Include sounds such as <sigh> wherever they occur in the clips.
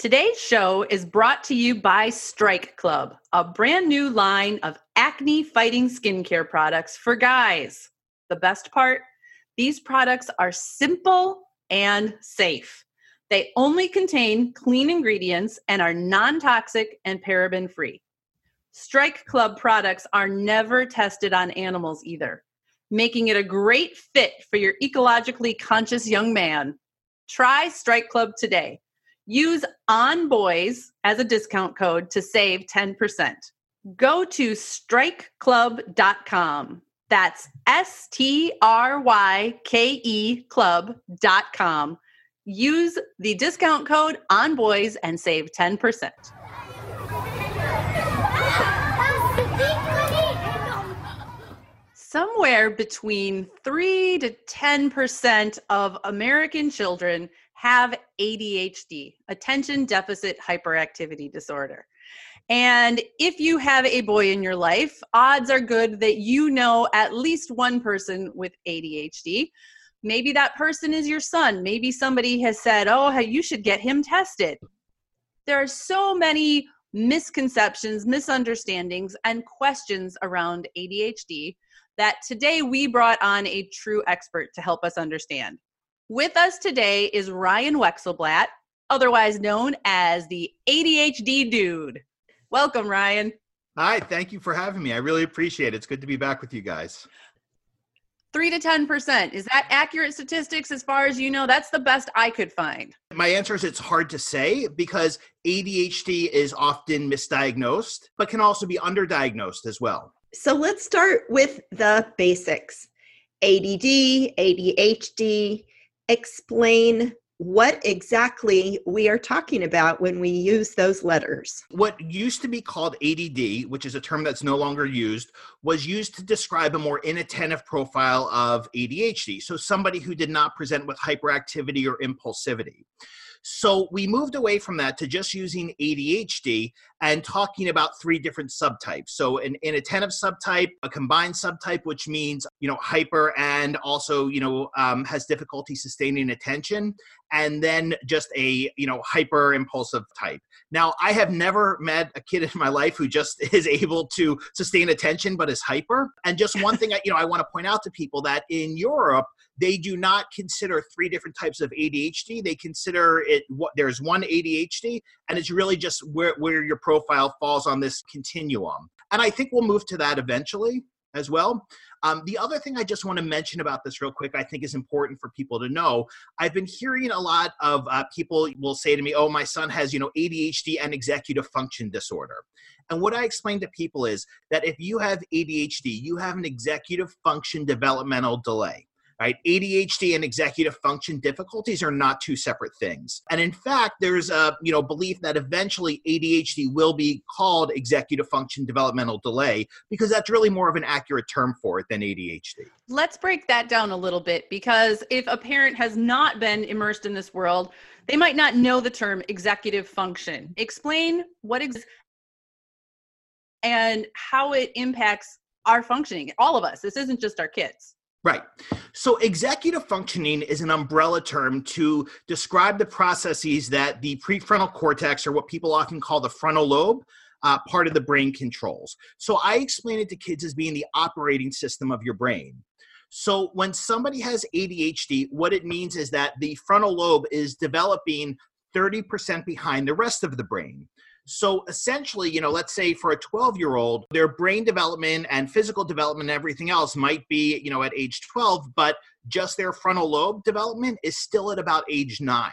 Today's show is brought to you by Stryke Club, a brand new line of acne fighting skincare products for guys. The best part these products are simple and safe. They only contain clean ingredients and are non toxic and paraben free. Stryke Club products are never tested on animals either, making it a great fit for your ecologically conscious young man. Try Stryke Club today. Use on boys as a discount code to save 10%. Go to strykeclub.com. That's S T R Y K E club.com. Use the discount code on boys and save 10%. Somewhere between 3 to 10% of American children have ADHD, attention deficit hyperactivity disorder. And if you have a boy in your life, odds are good that you know at least one person with ADHD. Maybe that person is your son. Maybe somebody has said, oh, you should get him tested. There are so many misconceptions, misunderstandings, and questions around ADHD that today we brought on a true expert to help us understand. With us today is Ryan Wexelblatt, otherwise known as the ADHD Dude. Welcome, Ryan. Hi, thank you for having me. I really appreciate it. It's good to be back with you guys. Three to 10%. Is that accurate statistics as far as you know? That's the best I could find. My answer is it's hard to say because ADHD is often misdiagnosed, but can also be underdiagnosed as well. So let's start with the basics ADD, ADHD, explain what exactly we are talking about when we use those letters. What used to be called ADD, which is a term that's no longer used, was used to describe a more inattentive profile of ADHD. So somebody who did not present with hyperactivity or impulsivity. So we moved away from that to just using ADHD and talking about three different subtypes. So an inattentive subtype, a combined subtype, which means you know hyper and also you know um, has difficulty sustaining attention, and then just a you know hyper impulsive type. Now I have never met a kid <laughs> in my life who just <laughs> is able to sustain attention but is hyper. And just one thing I, you know I want to point out to people that in Europe they do not consider three different types of ADHD. They consider it what there's one ADHD, and it's really just where, where your profile falls on this continuum. And I think we'll move to that eventually as well. Um, the other thing I just want to mention about this real quick, I think is important for people to know. I've been hearing a lot of uh, people will say to me, "Oh, my son has you know ADHD and executive function disorder." And what I explain to people is that if you have ADHD, you have an executive function developmental delay right? ADHD and executive function difficulties are not two separate things. And in fact, there's a you know belief that eventually ADHD will be called executive function developmental delay because that's really more of an accurate term for it than ADHD. Let's break that down a little bit because if a parent has not been immersed in this world, they might not know the term executive function. Explain what ex- and how it impacts our functioning, all of us. This isn't just our kids. Right. So, executive functioning is an umbrella term to describe the processes that the prefrontal cortex, or what people often call the frontal lobe, uh, part of the brain controls. So, I explain it to kids as being the operating system of your brain. So, when somebody has ADHD, what it means is that the frontal lobe is developing 30% behind the rest of the brain. So essentially, you know, let's say for a 12 year old, their brain development and physical development and everything else might be, you know, at age 12, but just their frontal lobe development is still at about age nine.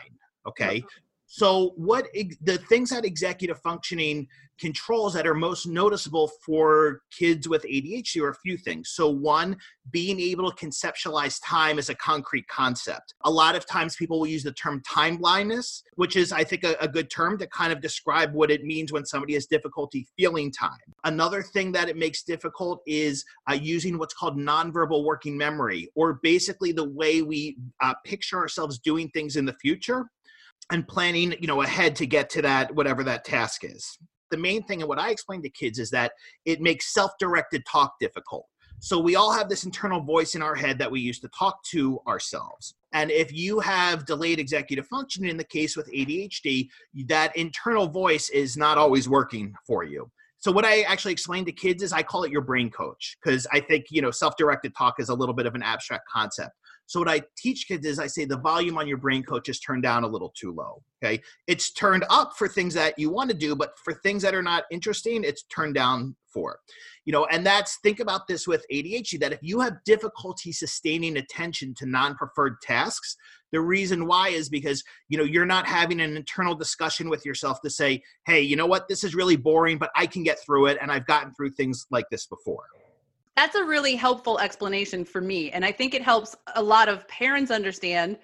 Okay. Uh-huh. So, what ex- the things that executive functioning controls that are most noticeable for kids with ADHD are a few things. So, one, being able to conceptualize time as a concrete concept. A lot of times people will use the term time blindness, which is, I think, a, a good term to kind of describe what it means when somebody has difficulty feeling time. Another thing that it makes difficult is uh, using what's called nonverbal working memory, or basically the way we uh, picture ourselves doing things in the future and planning you know ahead to get to that whatever that task is. The main thing and what i explain to kids is that it makes self-directed talk difficult. So we all have this internal voice in our head that we use to talk to ourselves. And if you have delayed executive function in the case with adhd that internal voice is not always working for you. So what i actually explain to kids is i call it your brain coach because i think you know self-directed talk is a little bit of an abstract concept so what I teach kids is I say the volume on your brain coach is turned down a little too low. Okay. It's turned up for things that you want to do, but for things that are not interesting, it's turned down for. You know, and that's think about this with ADHD that if you have difficulty sustaining attention to non-preferred tasks, the reason why is because you know you're not having an internal discussion with yourself to say, hey, you know what, this is really boring, but I can get through it, and I've gotten through things like this before. That's a really helpful explanation for me. And I think it helps a lot of parents understand.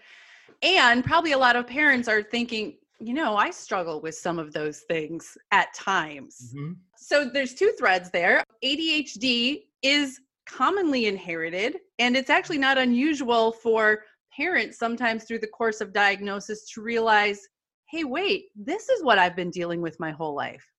And probably a lot of parents are thinking, you know, I struggle with some of those things at times. Mm-hmm. So there's two threads there. ADHD is commonly inherited, and it's actually not unusual for parents sometimes through the course of diagnosis to realize, hey, wait, this is what I've been dealing with my whole life.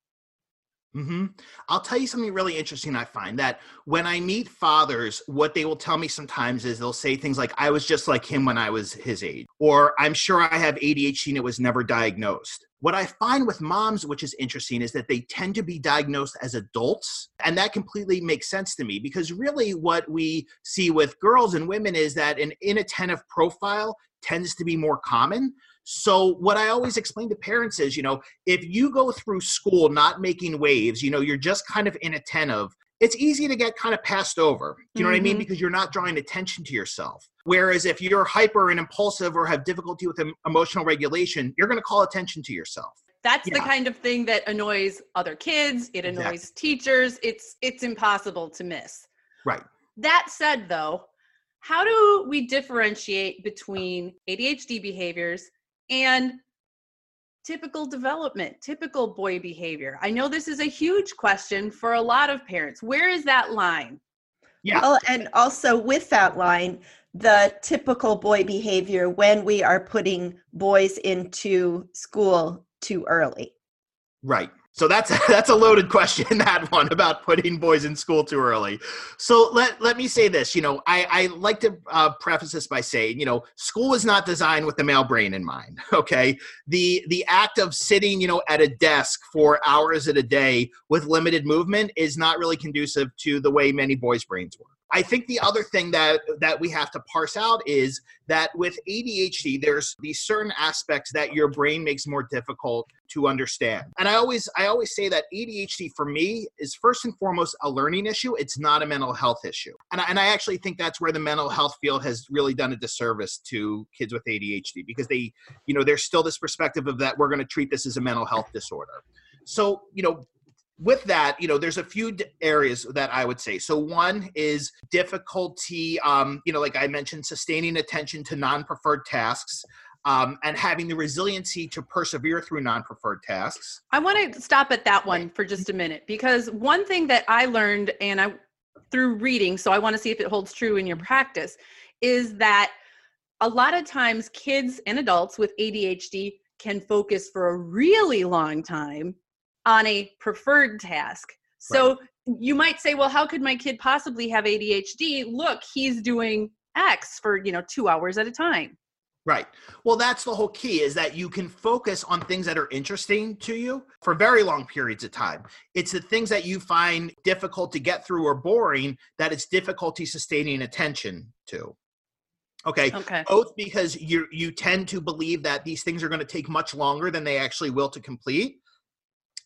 Mm-hmm. I'll tell you something really interesting. I find that when I meet fathers, what they will tell me sometimes is they'll say things like, I was just like him when I was his age, or I'm sure I have ADHD and it was never diagnosed. What I find with moms, which is interesting, is that they tend to be diagnosed as adults. And that completely makes sense to me because really what we see with girls and women is that an inattentive profile tends to be more common. So what I always explain to parents is, you know, if you go through school not making waves, you know, you're just kind of inattentive, it's easy to get kind of passed over. You know mm-hmm. what I mean? Mm-hmm. Because you're not drawing attention to yourself. Whereas if you're hyper and impulsive or have difficulty with emotional regulation, you're going to call attention to yourself. That's yeah. the kind of thing that annoys other kids, it annoys exactly. teachers. It's it's impossible to miss. Right. That said though, how do we differentiate between ADHD behaviors and typical development, typical boy behavior? I know this is a huge question for a lot of parents. Where is that line? Yeah. Well, and also with that line, the typical boy behavior when we are putting boys into school too early. Right. So that's <laughs> that's a loaded question <laughs> that one about putting boys in school too early. So let let me say this. You know, I I like to uh, preface this by saying, you know, school is not designed with the male brain in mind. <laughs> Okay, the the act of sitting, you know, at a desk for hours at a day with limited movement is not really conducive to the way many boys' brains work. I think the other thing that that we have to parse out is that with ADHD, there's these certain aspects that your brain makes more difficult to understand. And I always I always say that ADHD for me is first and foremost a learning issue. It's not a mental health issue. And I, and I actually think that's where the mental health field has really done a disservice to kids with ADHD because they, you know, there's still this perspective of that we're going to treat this as a mental health disorder. So, you know, with that, you know, there's a few areas that I would say. So one is difficulty, um, you know, like I mentioned, sustaining attention to non-preferred tasks. Um, and having the resiliency to persevere through non-preferred tasks. I want to stop at that one for just a minute because one thing that I learned and I through reading, so I want to see if it holds true in your practice, is that a lot of times kids and adults with ADHD can focus for a really long time on a preferred task. So right. you might say, well, how could my kid possibly have ADHD? Look, he's doing X for, you know, 2 hours at a time. Right. Well, that's the whole key is that you can focus on things that are interesting to you for very long periods of time. It's the things that you find difficult to get through or boring that it's difficulty sustaining attention to. Okay. Okay. Both because you you tend to believe that these things are going to take much longer than they actually will to complete,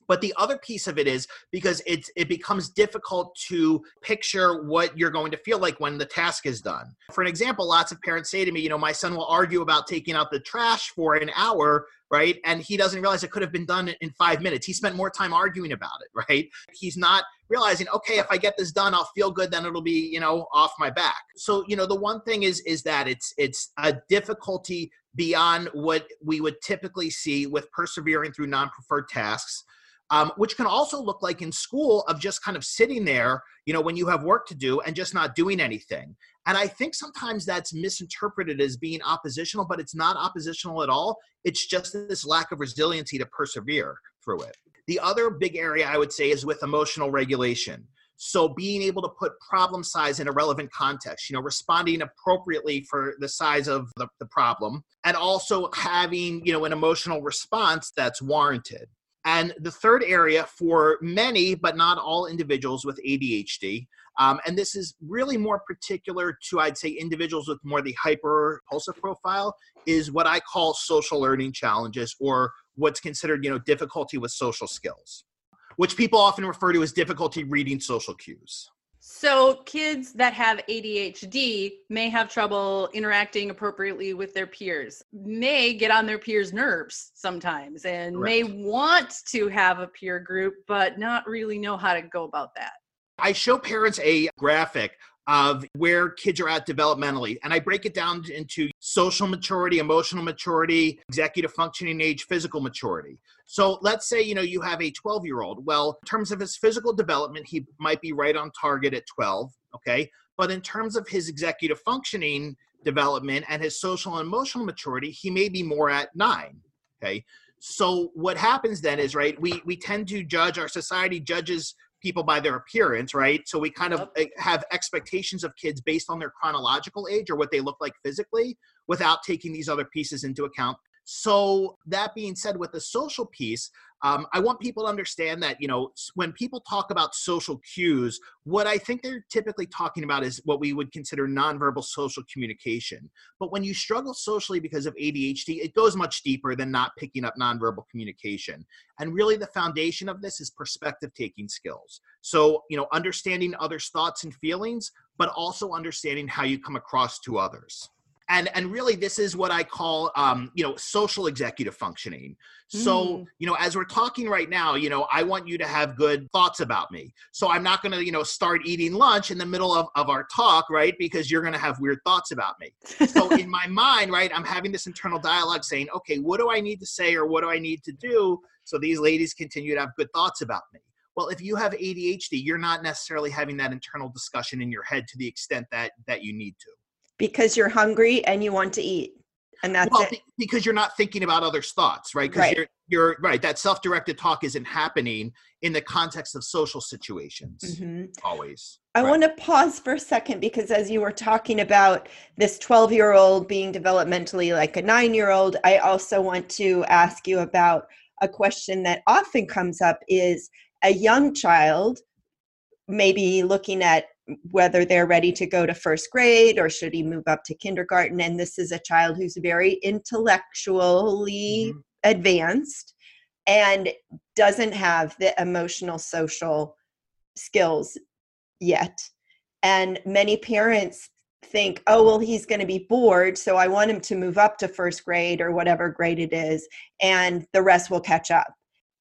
But the other piece of it is because it's it becomes difficult to picture what you're going to feel like when the task is done. For an example, lots of parents say to me, you know, my son will argue about taking out the trash for an hour right? And he doesn't realize it could have been done in five minutes. He spent more time arguing about it, <laughs> right? He's not realizing, okay, if I get this done, I'll feel good. Then it'll be, you know, off my back. So, you know, the one thing is, is that it's it's a difficulty beyond what we would typically see with persevering through non-preferred tasks um, which can also look like in school of just kind of sitting there, you know, when you have work to do and just not doing anything. And I think sometimes that's misinterpreted as being oppositional, but it's not oppositional at all. It's just this lack of resiliency to persevere through it. The other big area I would say is with emotional regulation. So being able to put problem size in a relevant context, you know, responding appropriately for the size of the, the problem, and also having, you know, an emotional response that's warranted. And the third area for many, but not all individuals with ADHD, um, and this is really more particular to, I'd say, individuals with more the hyper profile, is what I call social learning challenges or what's considered, you know, difficulty with social skills, which people often refer to as difficulty reading social cues. So, kids that have ADHD may have trouble interacting appropriately with their peers, may get on their peers' nerves sometimes, and Correct. may want to have a peer group, but not really know how to go about that. I show parents a graphic of where kids are at developmentally. And I break it down into social maturity, emotional maturity, executive functioning age, physical maturity. So let's say, you know, you have a 12 year old. Well, in terms of his physical development, he might be right on target at 12. Okay. But in terms of his executive functioning development and his social and emotional maturity, he may be more at nine. Okay. So what happens then is, right, we, we tend to judge, our society judges people by their appearance, right? So we kind of have expectations of kids based on their chronological age or what they look like physically without taking these other pieces into account. So that being said, with the social piece, um, I want people to understand that, you know, when people talk about social cues, what I think they're typically talking about is what we would consider nonverbal social communication. But when you struggle socially because of ADHD, it goes much deeper than not picking up nonverbal communication. And really, the foundation of this is perspective taking skills. So, you know, understanding others' thoughts and feelings, but also understanding how you come across to others and and really this is what i call um, you know social executive functioning. So mm. you know as we're talking right now you know i want you to have good thoughts about me. So i'm not going to you know start eating lunch in the middle of, of our talk right because you're going to have weird thoughts about me. So <laughs> in my mind right i'm having this internal dialogue saying okay what do i need to say or what do i need to do so these ladies continue to have good thoughts about me? Well if you have adhd you're not necessarily having that internal discussion in your head to the extent that that you need to because you're hungry and you want to eat and that's well, it. because you're not thinking about others thoughts right because right. you're you're right that self-directed talk isn't happening in the context of social situations mm-hmm. always i right. want to pause for a second because as you were talking about this 12 year old being developmentally like a nine year old i also want to ask you about a question that often comes up is a young child maybe looking at whether they're ready to go to first grade or should he move up to kindergarten. And this is a child who's very intellectually mm-hmm. advanced and doesn't have the emotional social skills yet. And many parents think oh well he's going to be bored so i want him to move up to first grade or whatever grade it is and the rest will catch up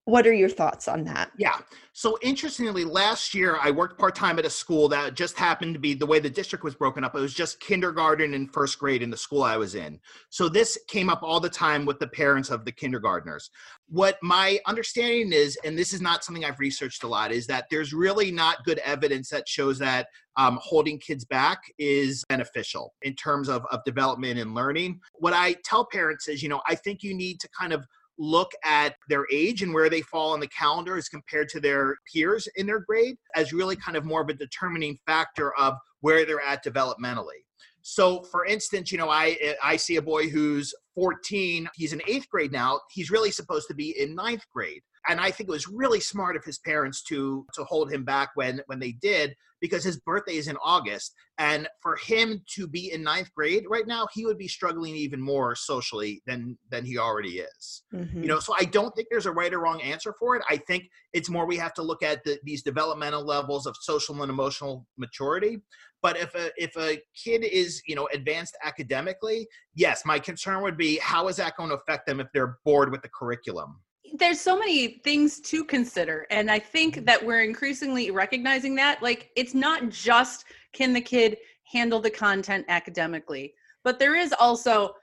what are your thoughts on that? Yeah. So interestingly, last year I worked part time at a school that just happened to be the way the district was broken up. It was just kindergarten and first grade in the school I was in. So this came up all the time with the parents of the kindergartners. What my understanding is, and this is not something I've researched a lot, is that there's really not good evidence that shows that um, holding kids back is beneficial in terms of, of development and learning. What I tell parents is, you know, I think you need to kind of look at their age and where they fall on the calendar as compared to their peers in their grade as really kind of more of a determining factor of where they're at developmentally. So, for instance, you know, I I see a boy who's 14, he's in eighth grade now. He's really supposed to be in ninth grade and I think it was really smart of his parents to to hold him back when when they did because his birthday is in August, and for him to be in ninth grade right now, he would be struggling even more socially than than he already is. Mm-hmm. You know, so I don't think there's a right or wrong answer for it. I think it's more we have to look at the, these developmental levels of social and emotional maturity. But if a if a kid is you know advanced academically, yes, my concern would be how is that going to affect them if they're bored with the curriculum there's so many things to consider and i think that we're increasingly recognizing that like it's not just can the kid handle the content academically but there is also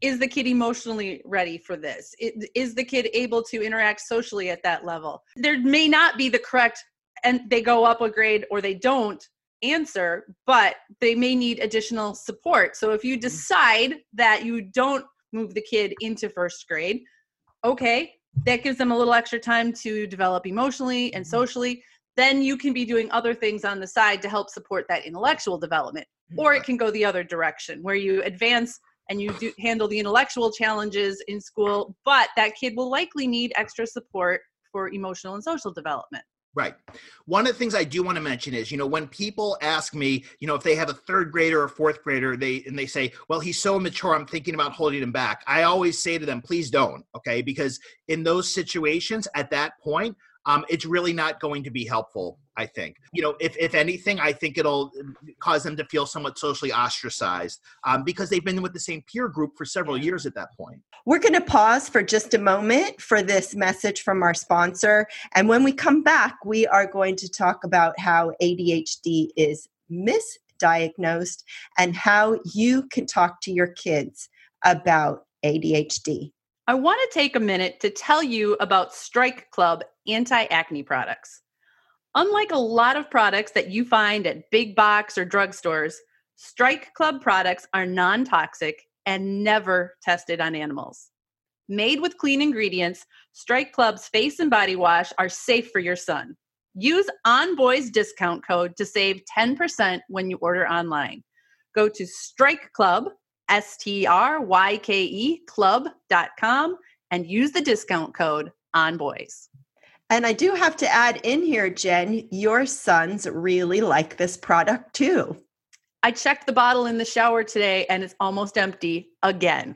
is the kid emotionally ready for this? Is the kid able to interact socially at that level? There may not be the correct and they go up a grade or they don't answer but they may need additional support. So if you mm-hmm. decide that you don't move the kid into first grade okay that gives them a little extra time to develop emotionally and mm-hmm. socially then you can be doing other things on the side to help support that intellectual development. Or it can go the other direction where you advance and you do handle the intellectual challenges in school but that kid will likely need extra support for emotional and social development Right. One of the things I do want to mention is, you know, when people ask me, you know, if they have a third grader or fourth grader, they and they say, "Well, he's so immature, I'm thinking about holding him back." I always say to them, "Please don't." Okay? Because in those situations at that point, um, it's really not going to be helpful. I think, you know, if if anything, I think it'll cause them to feel somewhat socially ostracized um, because they've been with the same peer group for several years at that point. We're going to pause for just a moment for this message from our sponsor, and when we come back, we are going to talk about how ADHD is misdiagnosed and how you can talk to your kids about ADHD. I want to take a minute to tell you about Stryke Club anti acne products. Unlike a lot of products that you find at big box or drugstores, Stryke Club products are non toxic and never tested on animals. Made with clean ingredients, Stryke Club's face and body wash are safe for your son. Use On Boys discount code to save 10% when you order online. Go to Stryke Club, S T R Y K E club.com and use the discount code on boys. And I do have to add in here, Jen, your sons really like this product too. I checked the bottle in the shower today and it's almost empty again.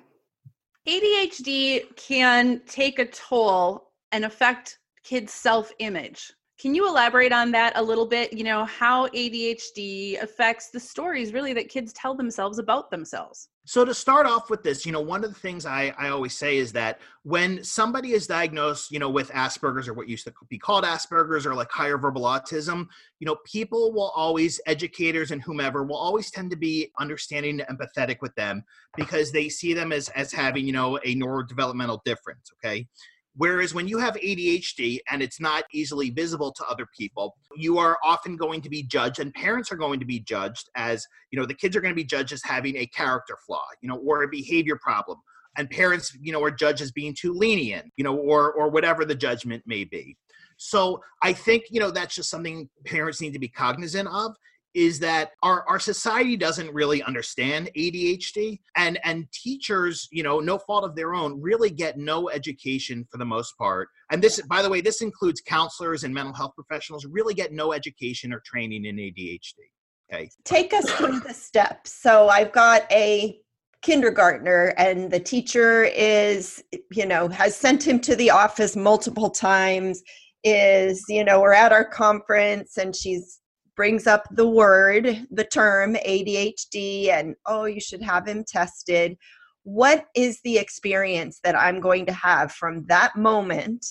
ADHD can take a toll and affect kids' self image. Can you elaborate on that a little bit? You know, how ADHD affects the stories really that kids tell themselves about themselves? So to start off with this, you know, one of the things I, I always say is that when somebody is diagnosed, you know, with Asperger's or what used to be called Asperger's or like higher verbal autism, you know, people will always, educators and whomever will always tend to be understanding and empathetic with them because they see them as as having, you know, a neurodevelopmental difference. Okay. Whereas when you have ADHD and it's not easily visible to other people, you are often going to be judged, and parents are going to be judged as, you know, the kids are going to be judged as having a character flaw, you know, or a behavior problem. And parents, you know, are judged as being too lenient, you know, or or whatever the judgment may be. So I think, you know, that's just something parents need to be cognizant of is that our, our society doesn't really understand ADHD and and teachers, you know, no fault of their own, really get no education for the most part. And this by the way, this includes counselors and mental health professionals really get no education or training in ADHD. Okay. Take us through the steps. So I've got a kindergartner and the teacher is you know has sent him to the office multiple times is you know we're at our conference and she's brings up the word, the term ADHD, and oh, you should have him tested. What is the experience that I'm going to have from that moment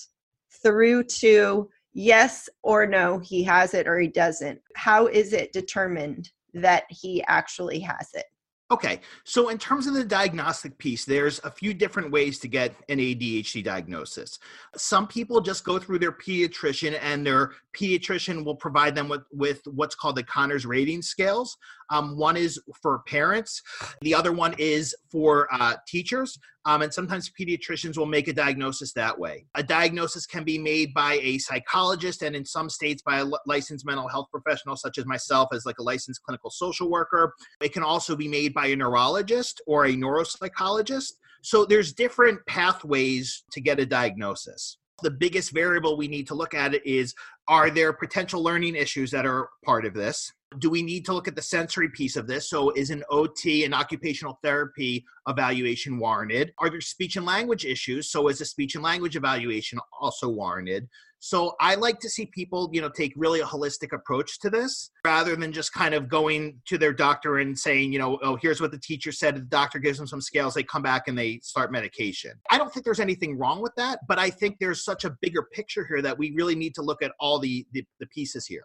through to yes or no, he has it or he doesn't? How is it determined that he actually has it? Okay, so in terms of the diagnostic piece, there's a few different ways to get an ADHD diagnosis. Some people just go through their pediatrician, and their pediatrician will provide them with, with what's called the Conners rating scales. Um, one is for parents, the other one is for uh, teachers. Um, and sometimes pediatricians will make a diagnosis that way. A diagnosis can be made by a psychologist, and in some states by a licensed mental health professional, such as myself, as like a licensed clinical social worker. It can also be made by a neurologist or a neuropsychologist. So there's different pathways to get a diagnosis. The biggest variable we need to look at is are there potential learning issues that are part of this? Do we need to look at the sensory piece of this? So, is an OT and occupational therapy evaluation warranted? Are there speech and language issues? So, is a speech and language evaluation also warranted? So I like to see people, you know, take really a holistic approach to this rather than just kind of going to their doctor and saying, you know, oh, here's what the teacher said. The doctor gives them some scales. They come back and they start medication. I don't think there's anything wrong with that, but I think there's such a bigger picture here that we really need to look at all the, the, the pieces here.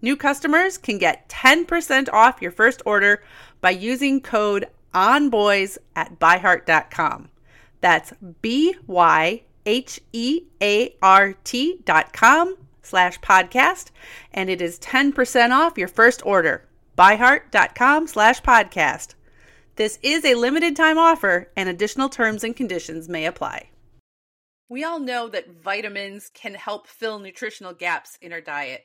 New customers can get 10% off your first order by using code ONBOYS at byheart.com. That's B Y H E A R T dot com slash podcast, and it is 10% off your first order. Byheart.com slash podcast. This is a limited time offer, and additional terms and conditions may apply. We all know that vitamins can help fill nutritional gaps in our diet.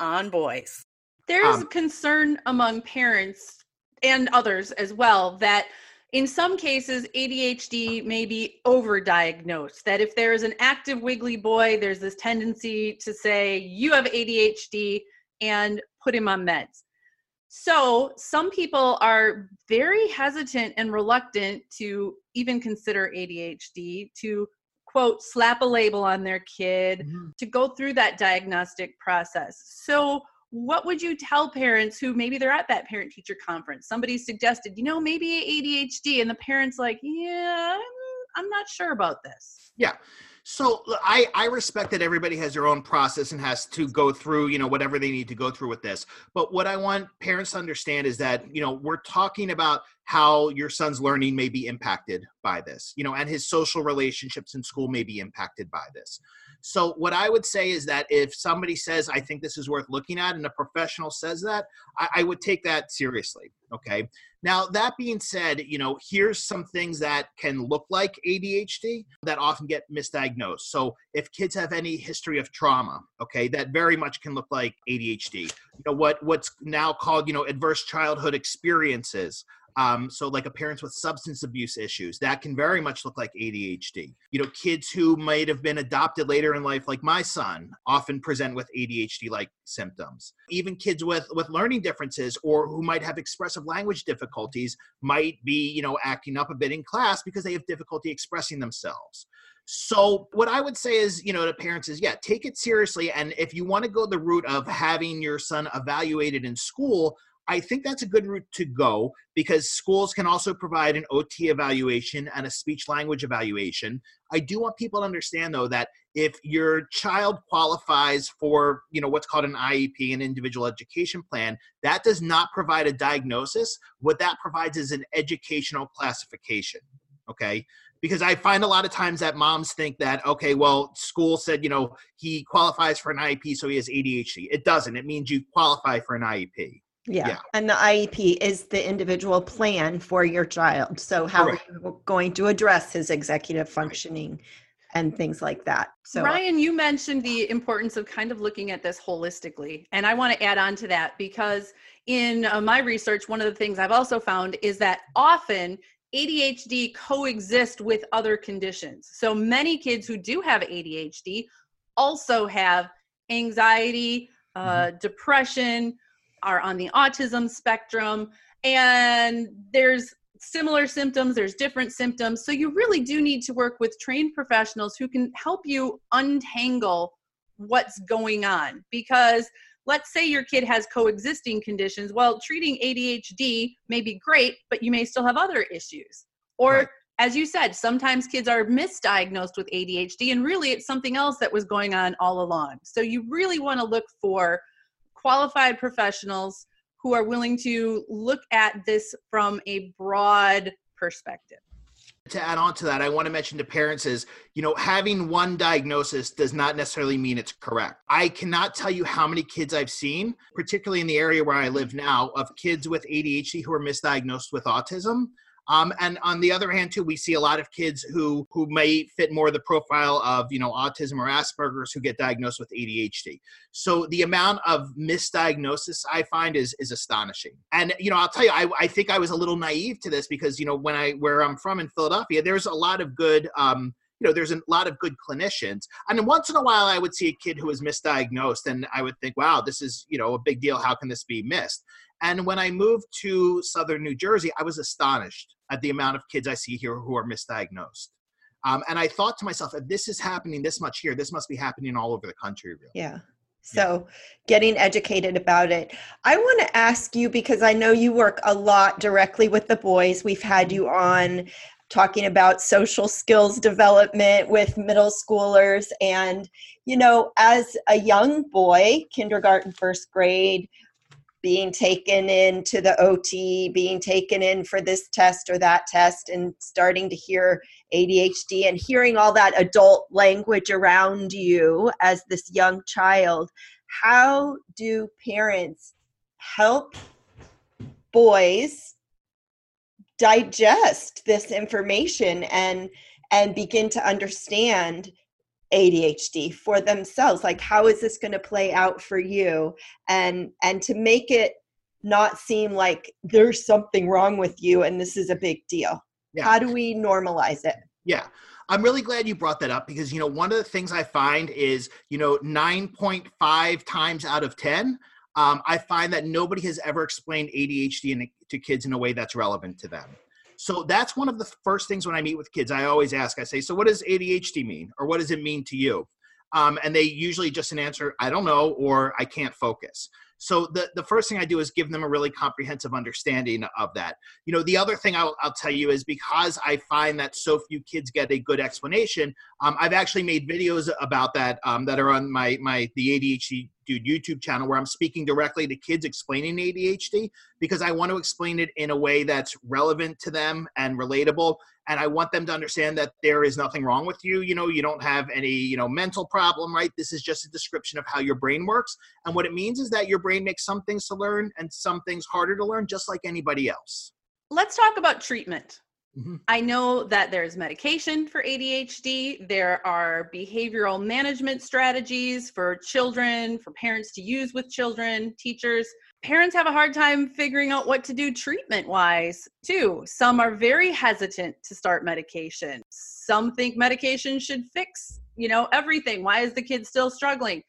onboys. There's um, concern among parents and others as well that in some cases ADHD may be overdiagnosed. That if there is an active wiggly boy, there's this tendency to say, you have ADHD and put him on meds. So some people are very hesitant and reluctant to even consider ADHD, to quote, slap a label on their kid, mm-hmm. to go through that diagnostic process. So, what would you tell parents who maybe they're at that parent teacher conference? Somebody suggested, you know, maybe ADHD, and the parents like, yeah, I'm not sure about this. Yeah. So I, I respect that everybody has their own process and has to go through, you know, whatever they need to go through with this. But what I want parents to understand is that, you know, we're talking about how your son's learning may be impacted by this, you know, and his social relationships in school may be impacted by this. So, what I would say is that if somebody says, I think this is worth looking at, and a professional says that, I, I would take that seriously. Okay. Now, that being said, you know, here's some things that can look like ADHD that often get misdiagnosed. So, if kids have any history of trauma, okay, that very much can look like ADHD. You know, what what's now called, you know, adverse childhood experiences Um, so, like a parents with substance abuse issues, that can very much look like ADHD. You know, kids who might have been adopted later in life, like my son, often present with ADHD-like symptoms. Even kids with with learning differences or who might have expressive language difficulties might be, you know, acting up a bit in class because they have difficulty expressing themselves. So what I would say is, you know, to parents is, yeah, take it seriously. And if you want to go the route of having your son evaluated in school, I think that's a good route to go because schools can also provide an OT evaluation and a speech language evaluation. I do want people to understand though that if your child qualifies for, you know, what's called an IEP, an individual education plan, that does not provide a diagnosis. What that provides is an educational classification. Okay because I find a lot of times that moms think that, okay, well, school said, you know, he qualifies for an IEP, so he has ADHD. It doesn't. It means you qualify for an IEP. Yeah. yeah. And the IEP is the individual plan for your child. So, how Correct. are you going to address his executive functioning? Right. And things like that. So, Ryan, you mentioned the importance of kind of looking at this holistically. And I want to add on to that because in uh, my research, one of the things I've also found is that often ADHD coexist with other conditions. So many kids who do have ADHD also have anxiety, uh, mm-hmm. depression, are on the autism spectrum, and there's similar symptoms, there's different symptoms. So you really do need to work with trained professionals who can help you untangle what's going on because let's say your kid has coexisting conditions. Well, treating ADHD may be great, but you may still have other issues. Or, right. as you said, sometimes kids are misdiagnosed with ADHD, and really it's something else that was going on all along. So, you really want to look for qualified professionals who are willing to look at this from a broad perspective to add on to that, I want to mention to parents is, you know, having one diagnosis does not necessarily mean it's correct. I cannot tell you how many kids I've seen, particularly in the area where I live now, of kids with ADHD who are misdiagnosed with autism um, and on the other hand, too, we see a lot of kids who who may fit more the profile of you know autism or Asperger's who get diagnosed with ADHD. So the amount of misdiagnosis I find is is astonishing. And you know, I'll tell you, I, I think I was a little naive to this because you know when I where I'm from in Philadelphia, there's a lot of good. Um, you know, there's a lot of good clinicians. And once in a while, I would see a kid who was misdiagnosed, and I would think, wow, this is, you know, a big deal. How can this be missed? And when I moved to southern New Jersey, I was astonished at the amount of kids I see here who are misdiagnosed. Um, and I thought to myself, if this is happening this much here, this must be happening all over the country, really. Yeah. So, yeah. getting educated about it. I want to ask you because I know you work a lot directly with the boys. We've had you on talking about social skills development with middle schoolers. And, you know, as a young boy, kindergarten, first grade, being taken into the OT, being taken in for this test or that test, and starting to hear ADHD and hearing all that adult language around you as this young child. How do parents help boys digest this information and and begin to understand ADHD for themselves like how is this going to play out for you and and to make it not seem like there's something wrong with you and this is a big deal yeah. how do we normalize it yeah I'm really glad you brought that up because you know one of the things I find is you know 9.5 times out of 10 um, I find that nobody has ever explained ADHD in, to kids in a way that's relevant to them. So that's one of the first things when I meet with kids, I always ask, I say, so what does ADHD mean? Or what does it mean to you? Um, and they usually just an answer, I don't know, or I can't focus. So the, the first thing I do is give them a really comprehensive understanding of that. You know, the other thing I'll, I'll tell you is because I find that so few kids get a good explanation, um, I've actually made videos about that um, that are on my my the ADHD Dude YouTube channel where I'm speaking directly to kids explaining ADHD because I want to explain it in a way that's relevant to them and relatable and I want them to understand that there is nothing wrong with you. You know, you don't have any, you know, mental problem, right? This is just a description of how your brain works. And what it means is that your brain makes some things to learn and some things harder to learn, just like anybody else. Let's talk about treatment. Mm-hmm. I know that there's medication for ADHD. There are behavioral management strategies for children, for parents to use with children, teachers. Parents have a hard time figuring out what to do treatment wise, too. Some are very hesitant to start medication. Some think medication should fix, you know, everything. Why is the kid still struggling?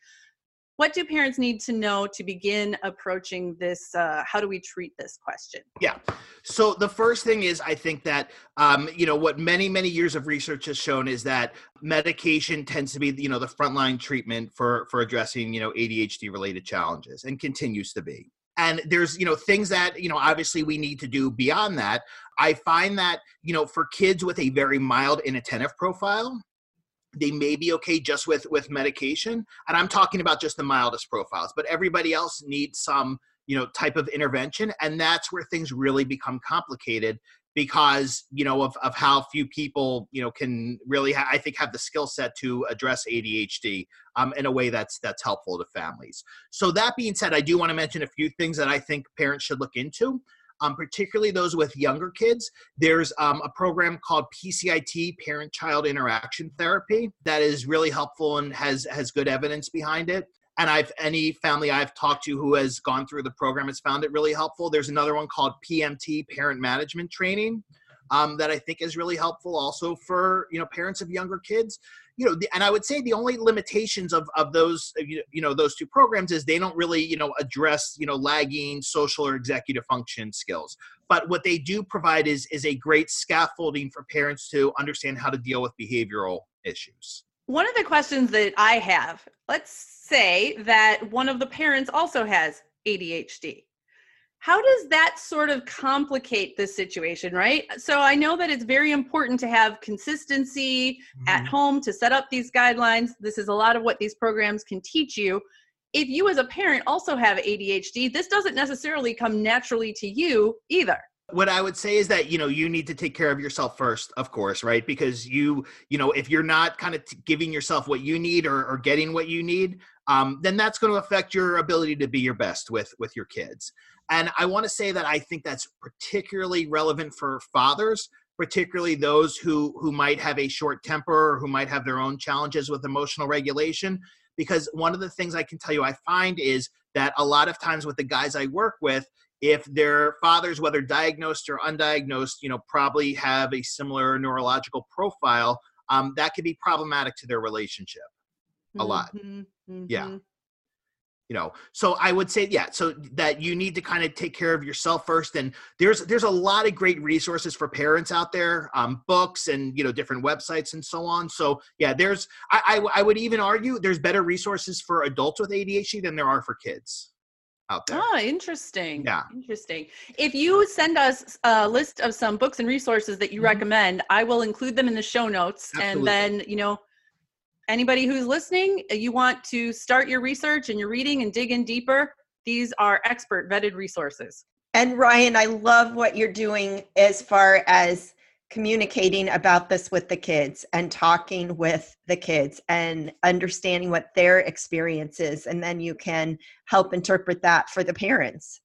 What do parents need to know to begin approaching this uh, how do we treat this question? Yeah. So the first thing is i think that um, you know what many many years of research has shown is that medication tends to be you know the frontline treatment for for addressing you know adhd related challenges and continues to be. And there's you know things that you know obviously we need to do beyond that. I find that you know for kids with a very mild inattentive profile they may be okay just with with medication. And i'm talking about just the mildest profiles but everybody else needs some you know type of intervention. And that's where things really become complicated because you know of, of how few people you know can really ha- i think have the skill set to address adhd um, in a way that's that's helpful to families. So that being said i do want to mention a few things that i think parents should look into um, particularly those with younger kids. There's um, a program called PCIT, Parent Child Interaction Therapy, that is really helpful and has has good evidence behind it. And I've any family I've talked to who has gone through the program has found it really helpful. There's another one called PMT, Parent Management Training. Um, that I think is really helpful also for you know parents of younger kids you know, the, and I would say the only limitations of of those you know those two programs is they don't really you know address you know lagging social or executive function skills. But what they do provide is is a great scaffolding for parents to understand how to deal with behavioral issues. One of the questions that I have, let's say that one of the parents also has ADHD how does that sort of complicate this situation right? So i know that it's very important to have consistency mm-hmm. at home to set up these guidelines. This is a lot of what these programs can teach you. If you as a parent also have adhd this doesn't necessarily come naturally to you either. What i would say is that you know you need to take care of yourself first of course right? Because you you know if you're not kind of t- giving yourself what you need or, or getting what you need um, then that's going to affect your ability to be your best with with your kids and I want to say that I think that's particularly relevant for fathers, particularly those who who might have a short temper or who might have their own challenges with emotional regulation. Because one of the things I can tell you I find is that a lot of times with the guys I work with, if their fathers, whether diagnosed or undiagnosed, you know, probably have a similar neurological profile, um, that could be problematic to their relationship a lot. Mm-hmm, mm-hmm. Yeah you know so i would say yeah so that you need to kind of take care of yourself first and there's there's a lot of great resources for parents out there um, books and you know different websites and so on so yeah there's I, I, I would even argue there's better resources for adults with adhd than there are for kids out there. Oh, interesting. Yeah. Interesting. If you send us a list of some books and resources that you mm-hmm. recommend, I will include them in the show notes. Absolutely. And then, you know, anybody who's listening, uh, you want to start your research and your reading and dig in deeper, these are expert vetted resources. And Ryan, I love what you're doing as far as communicating about this with the kids and talking with the kids and understanding what their experience is. And then you can help interpret that for the parents.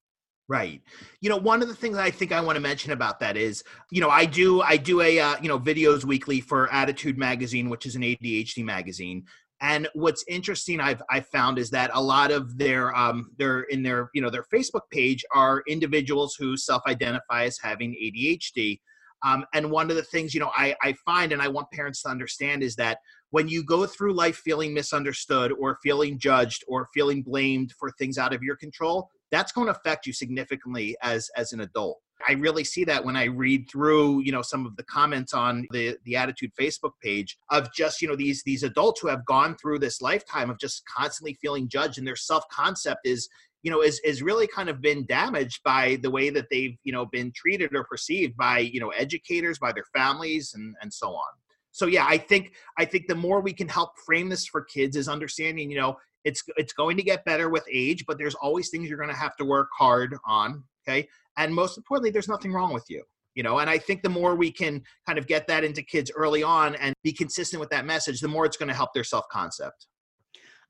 Right. You know, one of the things I think I want to mention about that is, you know, I do I do a uh, you know videos weekly for ADDitude magazine, which is an ADHD magazine. And what's interesting I've I found is that a lot of their um their in their you know their Facebook page are individuals who self-identify as having ADHD. Um, and one of the things you know I, I find and I want parents to understand is that when you go through life feeling misunderstood or feeling judged or feeling blamed for things out of your control, that's going to affect you significantly as as an adult. I really see that when i read through you know some of the comments on the the ADDitude facebook page of just you know these these adults who have gone through this lifetime of just constantly feeling judged and their self concept is you know is is really kind of been damaged by the way that they've you know been treated or perceived by you know educators by their families and and so on. So yeah i think i think the more we can help frame this for kids is understanding you know it's it's going to get better with age, but there's always things you're going to have to work hard on. Okay, and most importantly, there's nothing wrong with you. You know, and I think the more we can kind of get that into kids early on and be consistent with that message, the more it's going to help their self concept.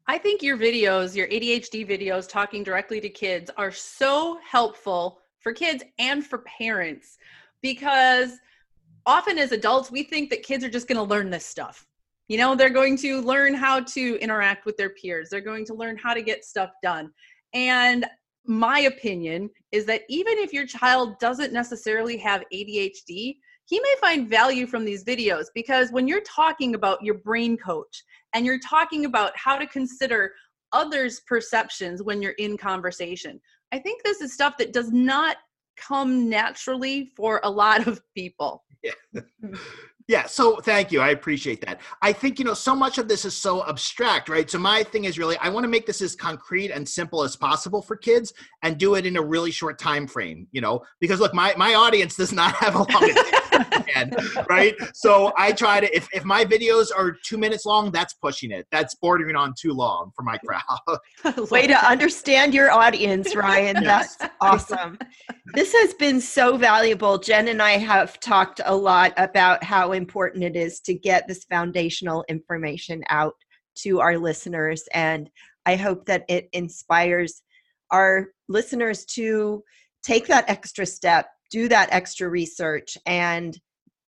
I think your videos, your ADHD videos talking directly to kids are so helpful for kids and for parents because often as adults, we think that kids are just going to learn this stuff. You know, they're going to learn how to interact with their peers, they're going to learn how to get stuff done. And my opinion is that even if your child doesn't necessarily have ADHD, he may find value from these videos because when you're talking about your brain coach and you're talking about how to consider others' perceptions when you're in conversation, I think this is stuff that does not come naturally for a lot of people. Yeah. Hmm. Yeah, so thank you. I appreciate that. I think, you know, so much of this is so abstract, right? So my thing is really I want to make this as concrete and simple as possible for kids and do it in a really short time frame, you know, because look, my my audience does not <laughs> have a long attention <laughs> right? So I try to if if my videos are 2 minutes long, that's pushing it. That's bordering on too long for my crowd. <laughs> Way to understand your audience, Ryan. yes. That's awesome. this has been so valuable. Jen and I have talked a lot about how important it is to get this foundational information out to our listeners. And I hope that it inspires our listeners to take that extra step, do that extra research, and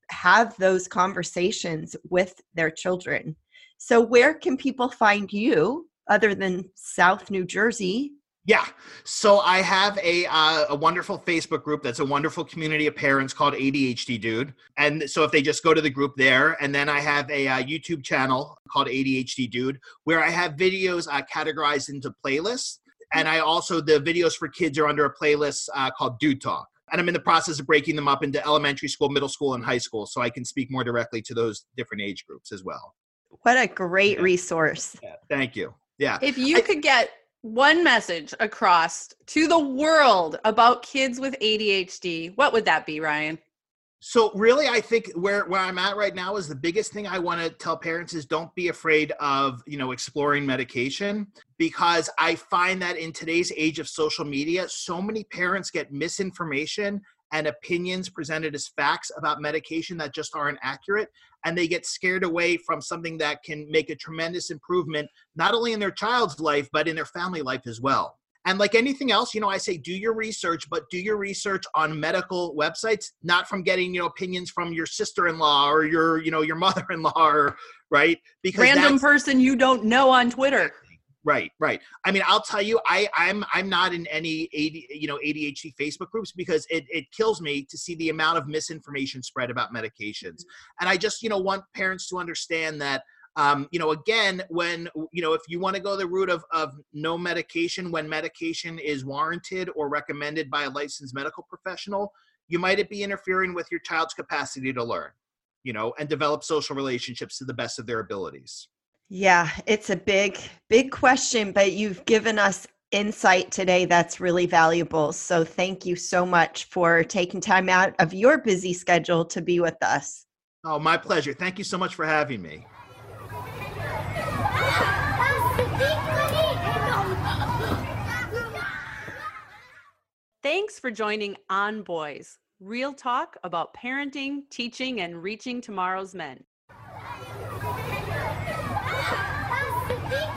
have those conversations with their children. So, where can people find you other than South New Jersey? Yeah. So I have a uh, a wonderful Facebook group that's a wonderful community of parents called ADHD Dude. And so if they just go to the group there, and then I have a uh, YouTube channel called ADHD Dude where I have videos uh, categorized into playlists. And I also the videos for kids are under a playlist uh, called Dude Talk. And I'm in the process of breaking them up into elementary school, middle school, and high school, so I can speak more directly to those different age groups as well. What a great yeah. resource! Yeah. Thank you. Yeah. If you I, could get one message across to the world about kids with ADHD, what would that be, Ryan? So really, I think where where I'm at right now is the biggest thing I want to tell parents is don't be afraid of you know exploring medication because I find that in today's age of social media, so many parents get misinformation and opinions presented as facts about medication that just aren't accurate and they get scared away from something that can make a tremendous improvement not only in their child's life but in their family life as well and like anything else you know i say do your research but do your research on medical websites not from getting you know opinions from your sister-in-law or your you know your <laughs> mother-in-law right because random person you don't know on twitter Right, right. I mean, I'll tell you, I, I'm I'm not in any AD, you know ADHD Facebook groups because it it kills me to see the amount of misinformation spread about medications, and I just you know want parents to understand that. Um, you know, again, when you know, if you want to go the route of of no medication when medication is warranted or recommended by a licensed medical professional, you might be interfering with your child's capacity to learn, you know, and develop social relationships to the best of their abilities. Yeah, it's a big, big question, but you've given us insight today that's really valuable. So thank you so much for taking time out of your busy schedule to be with us. Oh, my pleasure. Thank you so much for having me. Thanks for joining On Boys, real talk about parenting, teaching, and reaching tomorrow's men. <laughs>